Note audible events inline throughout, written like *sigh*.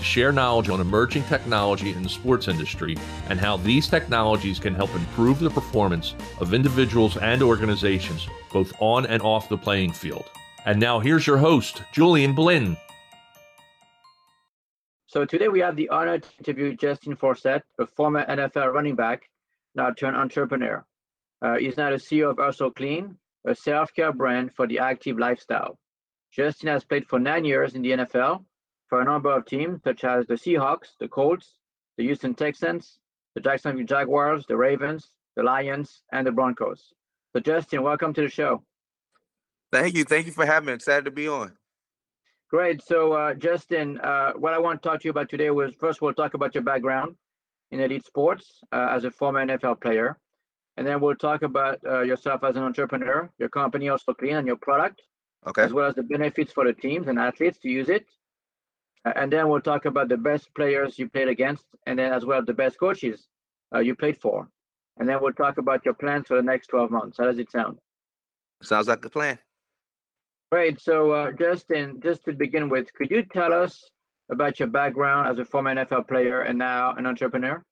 to share knowledge on emerging technology in the sports industry and how these technologies can help improve the performance of individuals and organizations, both on and off the playing field. And now here's your host, Julien Blin. So today we have the honor to interview Justin Forsett, a former NFL running back, now turned entrepreneur. Uh, he's now the CEO of Hustle Clean, a self-care brand for the active lifestyle. Justin has played for nine years in the NFL for a number of teams such as the Seahawks, the Colts, the Houston Texans, the Jacksonville Jaguars, the Ravens, the Lions, and the Broncos. So, Justin, welcome to the show. Thank you. Thank you for having me. Excited to be on. Great. So, uh, Justin, uh, what I want to talk to you about today was first, we'll talk about your background in elite sports uh, as a former NFL player. And then we'll talk about uh, yourself as an entrepreneur, your company Hustle Clean, and your product, okay. as well as the benefits for the teams and athletes to use it and then we'll talk about the best players you played against, and then as well the best coaches uh, you played for, and then we'll talk about your plans for the next 12 months. How does it sound? Sounds like a plan. Great. So, uh, Justin, just to begin with, could you tell us about your background as a former NFL player and now an entrepreneur?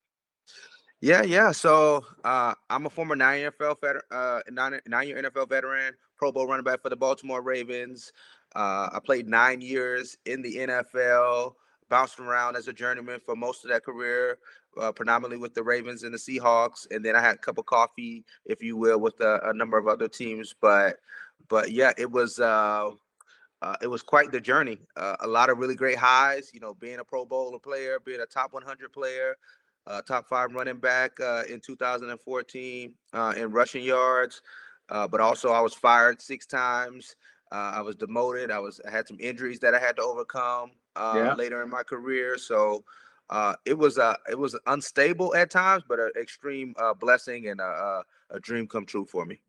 Yeah, yeah. So uh, I'm a former nine NFL veteran, uh, nine, nine year NFL veteran, Pro Bowl running back for the Baltimore Ravens. Uh, I played nine years in the NFL, bounced around as a journeyman for most of that career, uh, predominantly with the Ravens and the Seahawks, and then I had a cup of coffee, if you will, with a, a number of other teams. But, but yeah, it was. Uh, uh, it was quite the journey. Uh, a lot of really great highs, you know, being a Pro Bowler player, being a top 100 player, uh, top five running back uh, in 2014 uh, in rushing yards. Uh, but also, I was fired six times. Uh, I was demoted. I was I had some injuries that I had to overcome uh, yeah. later in my career. So uh, it was uh, it was unstable at times, but an extreme uh, blessing and a, a, dream come true for me.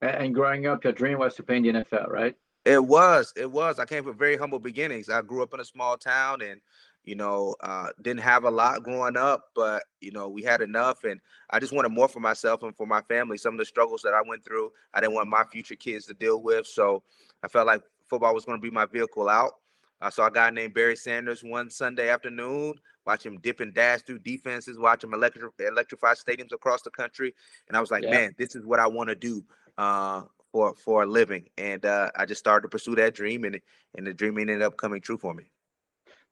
And growing up, your dream was to play in the NFL, right? It was. It was. I came from very humble beginnings. I grew up in a small town, and you know, uh, didn't have a lot growing up, but you know, we had enough, and I just wanted more for myself and for my family. Some of the struggles that I went through, I didn't want my future kids to deal with, so I felt like football was going to be my vehicle out. I saw a guy named Barry Sanders one Sunday afternoon, watch him dip and dash through defenses, watch him electri- electrify stadiums across the country, and I was like, yeah. man, this is what I want to do uh, for for a living. And uh, I just started to pursue that dream, and and the dream ended up coming true for me.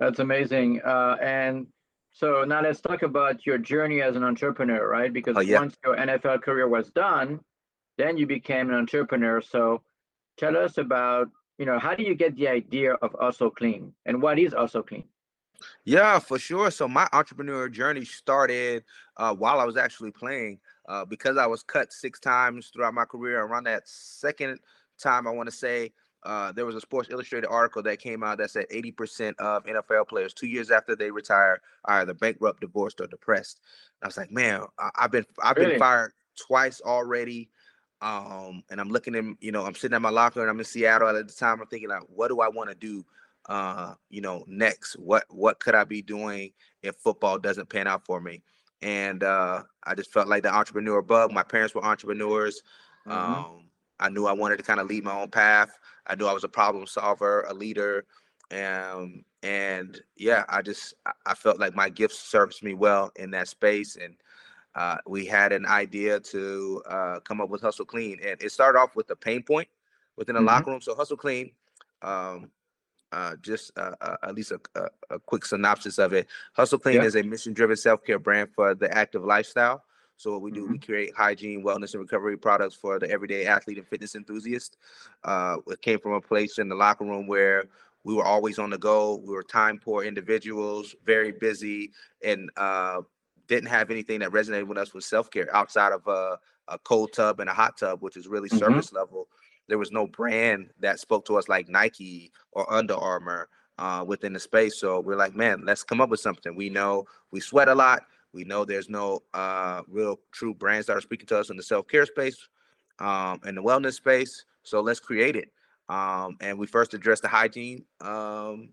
That's amazing. Uh, and so now let's talk about your journey as an entrepreneur, right? Because oh, yeah. once your NFL career was done, then you became an entrepreneur. So tell us about, you know, how do you get the idea of Hustle Clean and what is Hustle Clean? Yeah, for sure. So my entrepreneur journey started uh, while I was actually playing uh, because I was cut six times throughout my career. Around that second time, I want to say uh, there was a Sports Illustrated article that came out that said 80% of NFL players, two years after they retire, are either bankrupt, divorced, or depressed. And I was like, man, I, have been I've really? been fired twice already. Um, and I'm looking in, you know, I'm sitting at my locker and I'm in Seattle at the time. I'm thinking like, what do I want to do? Uh, you know, next, what what could I be doing if football doesn't pan out for me? And uh, I just felt like the entrepreneur bug. My parents were entrepreneurs. Mm-hmm. Um, I knew I wanted to kind of lead my own path. I knew I was a problem solver, a leader, and and yeah, I just I felt like my gift served me well in that space, and uh, we had an idea to uh, come up with Hustle Clean, and it started off with a pain point within the mm-hmm. locker room. So Hustle Clean, um, uh, just uh, uh, at least a, a, a, quick synopsis of it. Hustle Clean yeah. is a mission-driven self-care brand for the active lifestyle. So what we do, mm-hmm. we create hygiene, wellness, and recovery products for the everyday athlete and fitness enthusiast. Uh, it came from a place in the locker room where we were always on the go. We were time poor individuals, very busy, and uh, didn't have anything that resonated with us with self care outside of a, a, cold tub and a hot tub, which is really mm-hmm. service level. There was no brand that spoke to us like Nike or Under Armour uh, within the space. So we're like, man, let's come up with something. We know we sweat a lot. We know there's no uh, real true brands that are speaking to us in the self care space um, and the wellness space. So let's create it. Um, and we first addressed the hygiene um,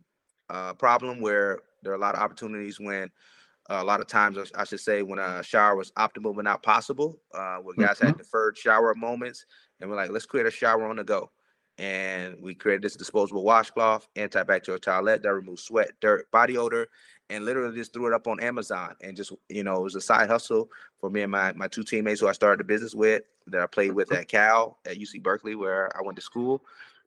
uh, problem where there are a lot of opportunities when uh, a lot of times I should say when a shower was optimal but not possible, uh, where guys mm-hmm. had deferred shower moments, and we're like, let's create a shower on the go and we created this disposable washcloth, antibacterial towelette that removes sweat, dirt, body odor, and literally just threw it up on Amazon. And just you know, it was a side hustle for me and my my two teammates who I started the business with that I played with at Cal at UC Berkeley where I went to school,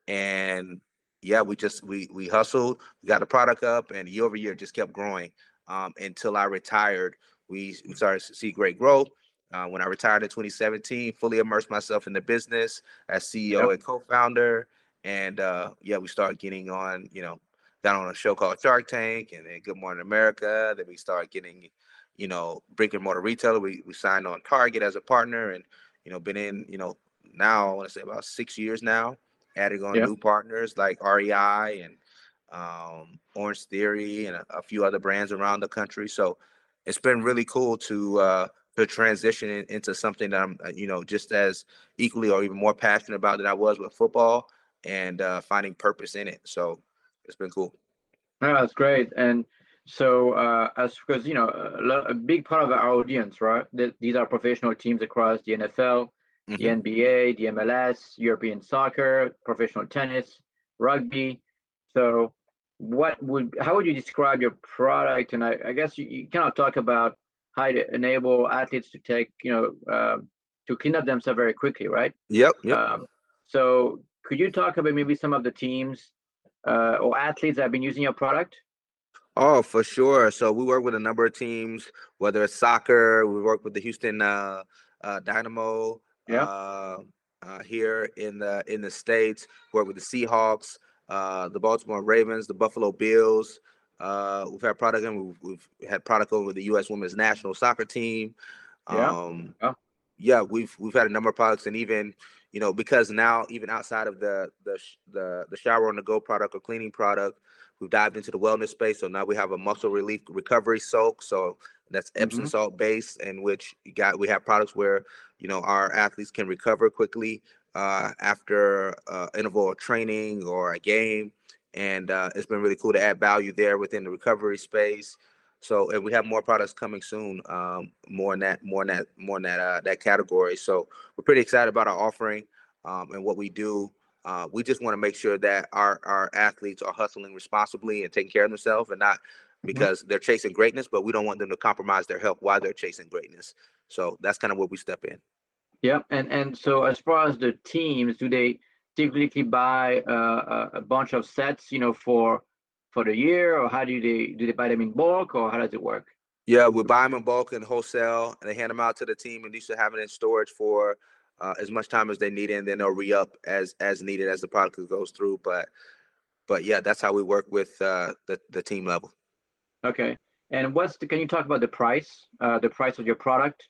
and yeah, we just we we hustled, we got the product up, and year over year just kept growing um, until I retired. We, we started to see great growth. Uh, when I retired in 2017, fully immersed myself in the business as CEO yep. and co-founder. And uh, yeah, we started getting on, you know, got on a show called Shark Tank and then Good Morning America. Then we started getting, you know, brick and mortar retailer. We, we signed on Target as a partner and, you know, been in, you know, now I want to say about six years now, adding on yep. new partners like REI and um, Orange Theory and a, a, few other brands around the country. So it's been really cool to, uh, to transition into something that I'm, uh, you know, just as equally or even more passionate about than I was with football and uh, finding purpose in it. So it's been cool. No, that's great. And so, uh, as because you know, a, a, big part of our audience, right? these are professional teams across the NFL, mm-hmm. the NBA, the MLS, European soccer, professional tennis, rugby. So, what would how would you describe your product? And I, I guess you, you of talk about how to enable athletes to take, you know, uh, to clean up themselves very quickly, right? Yep. yep. Um, so could you talk about maybe some of the teams uh, or athletes that have been using your product? Oh, for sure. So we work with a number of teams, whether it's soccer, we work with the Houston uh, uh, Dynamo. Yeah. Uh, uh, here in the in the states, work with the Seahawks, uh, the Baltimore Ravens, the Buffalo Bills, uh, we've had product and we've, we've, had product over the U.S. Women's National Soccer Team. Yeah. Um, yeah. yeah, we've we've had a number of products, and even you know because now even outside of the the the, the shower on the go product or cleaning product, we've dived into the wellness space. So now we have a muscle relief recovery soak. So that's Epsom mm-hmm. salt based, in which you got we have products where you know our athletes can recover quickly uh, after uh, interval training or a game and uh, it's been really cool to add value there within the recovery space. So, and we have more products coming soon, um, more in that, more in that, more in that uh, that category. So, we're pretty excited about our offering um, and what we do. Uh, we just want to make sure that our our athletes are hustling responsibly and taking care of themselves, and not mm-hmm. because they're chasing greatness, but we don't want them to compromise their health while they're chasing greatness. So that's kind of where we step in. Yeah, and and so as far as the teams, do they typically buy uh, a bunch of sets, you know, for for the year, or how do they do they buy them in bulk, or how does it work? Yeah, we buy them in bulk and wholesale, and they hand them out to the team, and they should have it in storage for uh, as much time as they need it, and then they'll re up as as needed as the product goes through. But but yeah, that's how we work with uh, the the team level. Okay, and what's the? Can you talk about the price? Uh, the price of your product?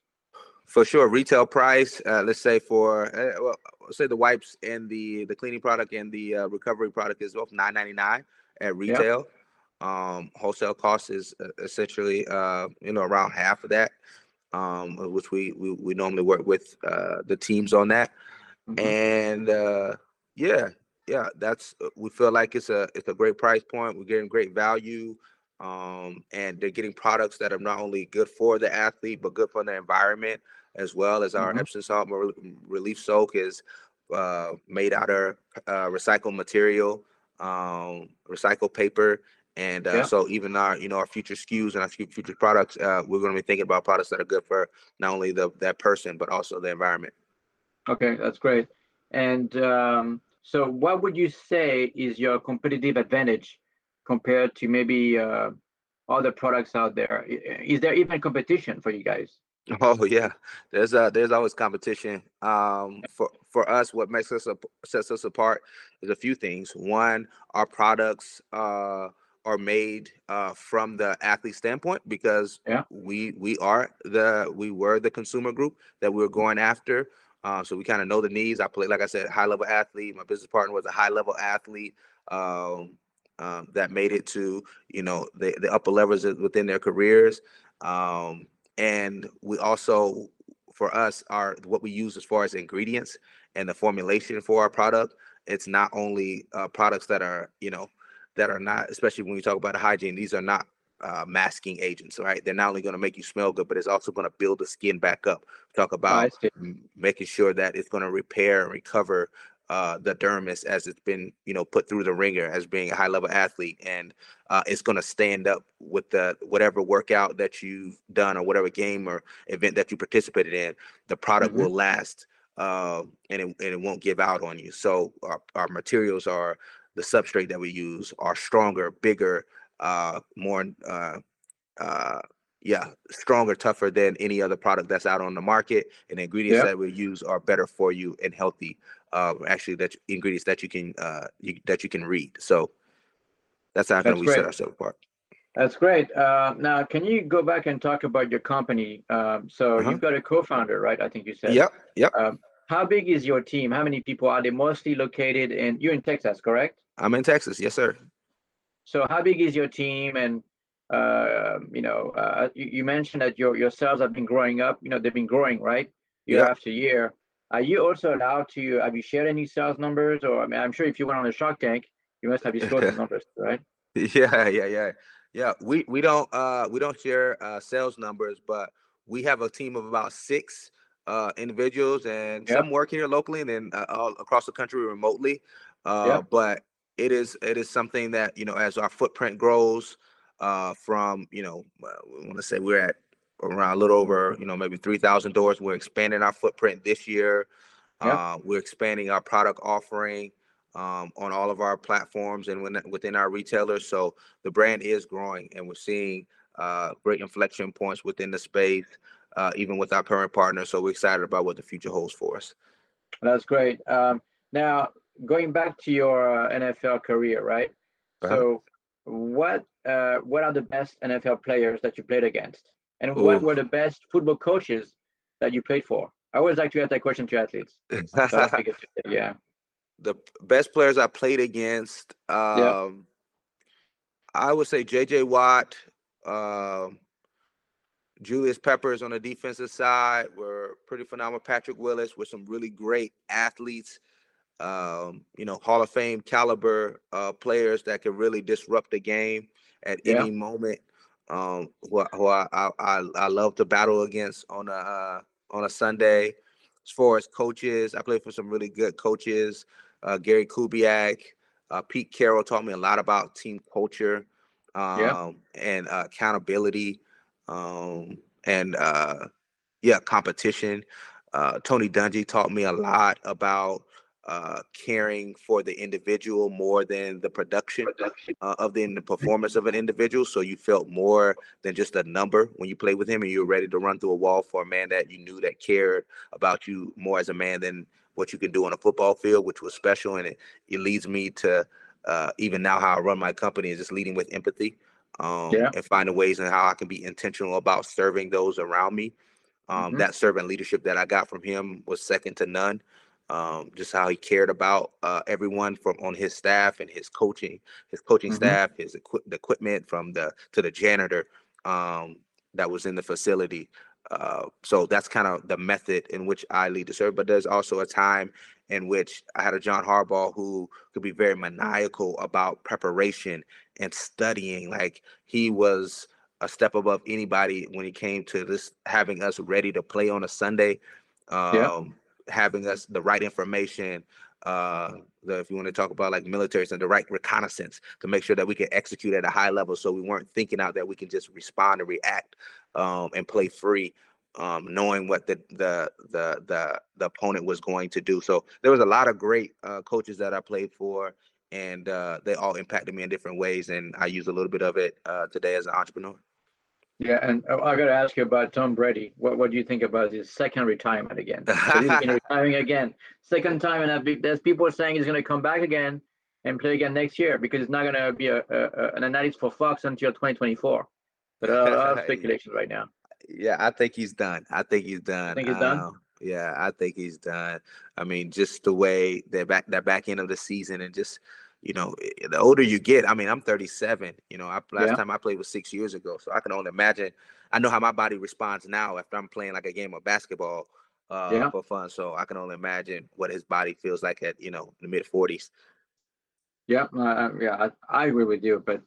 for sure retail price uh, let's say for uh, well, say the wipes and the the cleaning product and the uh, recovery product is both 9.99 at retail yep. um, wholesale cost is uh, essentially uh, you know around half of that um, which we, we we normally work with uh, the teams on that mm-hmm. and yeah yeah that's we feel like it's a it's a great price point we're getting great value um, and they're getting products that are not only good for the athlete but good for the environment as well as our mm-hmm. Epsom salt relief soak is uh, made out of uh, recycled material, um, recycled paper, and uh, yeah. so even our you know our future SKUs and our future products, uh, we're going to be thinking about products that are good for not only the that person but also the environment. Okay, that's great. And um, so, what would you say is your competitive advantage compared to maybe uh, other products out there? Is there even competition for you guys? Oh yeah, there's uh there's always competition. Um, for for us, what makes us sets us apart is a few things. One, our products uh are made uh from the athlete standpoint because yeah. we we are the we were the consumer group that we were going after. Uh, so we kind of know the needs. I play, like I said, high level athlete. My business partner was a high level athlete. Um, um, that made it to you know the, the upper levels within their careers. Um, and we also, for us, are what we use as far as ingredients and the formulation for our product. It's not only uh, products that are you know that are not, especially when we talk about hygiene. These are not uh, masking agents, right? They're not only going to make you smell good, but it's also going to build the skin back up. Talk about making sure that it's going to repair and recover uh, the dermis as it's been, you know, put through the ringer as being a high level athlete, and uh, it's going to stand up with the whatever workout that you've done or whatever game or event that you participated in. The product mm-hmm. will last, uh, and it and it won't give out on you. So our, our materials are the substrate that we use are stronger, bigger, uh, more uh, uh, yeah, stronger, tougher than any other product that's out on the market. And the ingredients yep. that we use are better for you and healthy. Uh, actually, that ingredients that you can uh, you, that you can read. So that's how that's we great. set ourselves apart. That's great. Uh, now, can you go back and talk about your company? Um, so uh-huh. you've got a co-founder, right? I think you said. Yep. Yep. Um, how big is your team? How many people are they? Mostly located in you're in Texas, correct? I'm in Texas. Yes, sir. So how big is your team? And uh, you know, uh, you, you, mentioned that your your sales have been growing up. You know, they've been growing, right, year yeah. after year. Are you also allowed to? Have you shared any sales numbers? Or I mean, I'm sure if you went on a Shark Tank, you must have disclosed those *laughs* numbers, right? Yeah, yeah, yeah, yeah. We we don't uh we don't share uh sales numbers, but we have a team of about six uh individuals, and yep. some work here locally, and then uh, all across the country remotely. Uh, yep. But it is it is something that you know as our footprint grows uh, from you know we want to say we're at around a little over you know maybe 3000 doors. We're expanding our footprint this year. Yeah. uh, we're expanding our product offering um, on all of our platforms and within our retailers. So the brand is growing and we're seeing uh, great inflection points within the space uh, even with our current partners so we're excited about what the future holds for us. That's great. Um, now going back to your uh, NFL career, right? Uh-huh. So, what uh, what are the best NFL players that you played against, and Ooh. what were the best football coaches that you played for? I always like to ask that question to athletes. *laughs* So yeah. The best players I played against, um, yeah. I would say J.J. Watt, um, Julius Peppers on the defensive side were pretty phenomenal. Patrick Willis with some really great athletes um, you know, Hall of Fame caliber uh, players that can really disrupt the game at yeah. any moment. Um, who, who I, I, I love to battle against on a uh, on a Sunday. As far as coaches, I played for some really good coaches. Uh, Gary Kubiak, uh, Pete Carroll taught me a lot about team culture um, yeah. and uh, accountability um, and uh, yeah, competition. Uh, Tony Dungy taught me a lot about uh, caring for the individual more than the production, uh, of the, the, performance of an individual. So you felt more than just a number when you played with him, and you were ready to run through a wall for a man that you knew that cared about you more as a man than what you can do on a football field, which was special. And it, it leads me to uh, even now how I run my company is just leading with empathy um, yeah. and finding ways and how I can be intentional about serving those around me. Um, mm-hmm. That servant leadership that I got from him was second to none um, just how he cared about uh, everyone from on his staff and his coaching, his coaching mm-hmm. staff, his equi- the equipment from the to the janitor um, that was in the facility. Uh, so that's kind of the method in which I lead the service. But there's also a time in which I had a John Harbaugh who could be very maniacal about preparation and studying. Like he was a step above anybody when it came to this having us ready to play on a Sunday. Um, yeah having us the right information uh the, if you want to talk about like militaries and the right reconnaissance to make sure that we can execute at a high level so we weren't thinking out that we can just respond and react um and play free um knowing what the the the the, the opponent was going to do. So there was a lot of great uh, coaches that i played for and uh, they all impacted me in different ways and i use a little bit of it uh, today as an entrepreneur yeah, and oh, I got to ask you about Tom Brady. What what do you think about his second retirement again? *laughs* Retiring again, second time, and there's people saying he's going to come back again and play again next year because it's not going to be a, a, an analyst for Fox until 2024. But a lot of *laughs* speculation right now. Yeah, I think he's done. I think he's done. I think he's done. Um, yeah, I think he's done. I mean, just the way that back that back end of the season and just you know, eh, the older you get, I mean, I'm 37. You know, I, last Yeah. time I played was six years ago, so I can only imagine. I know how my body responds now after I'm playing like a game of basketball uh, Yeah. for fun. So I can only imagine what his body feels like at you know the mid 40s. Yeah, uh, yeah, I, I agree with you, but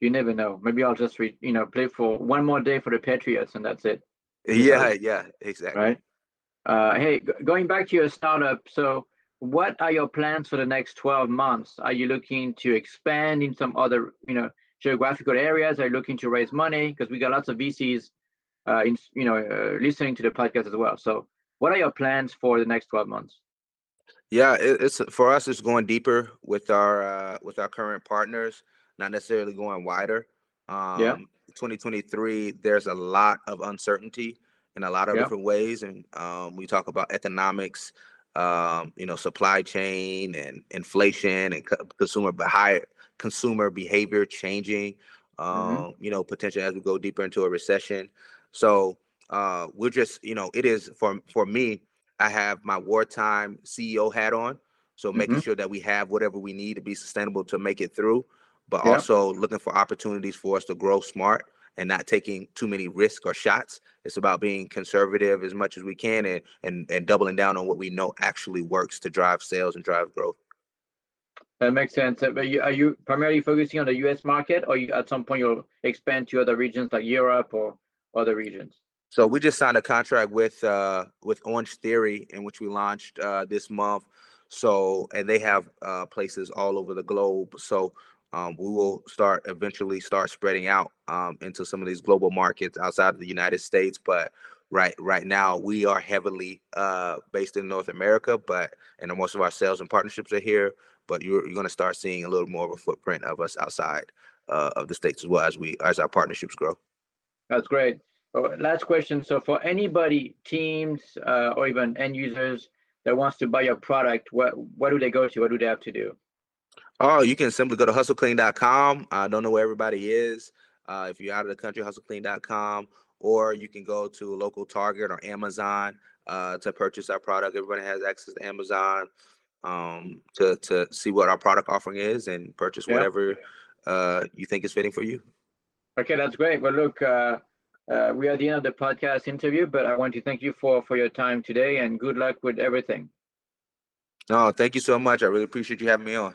you never know. Maybe I'll just re, you know play for one more day for the Patriots and that's it, Yeah, yeah, exactly. right? Uh, hey, g- going back to your startup, so what are your plans for the next 12 months? Are you looking to expand in some other you know geographical areas? Are you looking to raise money? Because we got lots of VCs, uh, in you know uh, listening to the podcast as well. So what are your plans for the next 12 months? Yeah, it, it's for us. It's going deeper with our uh, with our current partners, not necessarily going wider. Um, 2023, there's a lot of uncertainty in a lot of Yeah. different ways, and um, we talk about economics, um, you know, supply chain and inflation and co- consumer behavior, consumer behavior changing. Um, You know, potentially as we go deeper into a recession. So uh, we're just, you know, it is for for me. I have my wartime CEO hat on. So making sure that we have whatever we need to be sustainable to make it through, but Yeah. also looking for opportunities for us to grow smart and not taking too many risks or shots. It's about being conservative as much as we can and and, and doubling down on what we know actually works to drive sales and drive growth. That makes sense. Uh, But you, are you primarily focusing on the U.S. market, or you, at some point you'll expand to other regions like Europe or other regions? So we just signed a contract with uh with Orange Theory in which we launched uh this month. So and they have uh places all over the globe. So um we will start eventually start spreading out um into some of these global markets outside of the United States. But right right now we are heavily uh based in North America, but and most of our sales and partnerships are here. But you're you're gonna start seeing a little more of a footprint of us outside uh, of the states as well as we as our partnerships grow. That's great. Oh, last question. So for anybody, teams, uh, or even end users that wants to buy your product, what what do they go to? What do they have to do? Oh, you can simply go to hustleclean.com. I don't know where everybody is. Uh, if you're out of the country, hustleclean.com, or you can go to local Target or Amazon uh, to purchase our product. Everybody has access to Amazon um, to to see what our product offering is and purchase Yeah. whatever uh, you think is fitting for you. Okay, that's great. Well, look, uh, uh, we are at the end of the podcast interview, but I want to thank you for for your time today and good luck with everything. No, thank you so much. I really appreciate you having me on.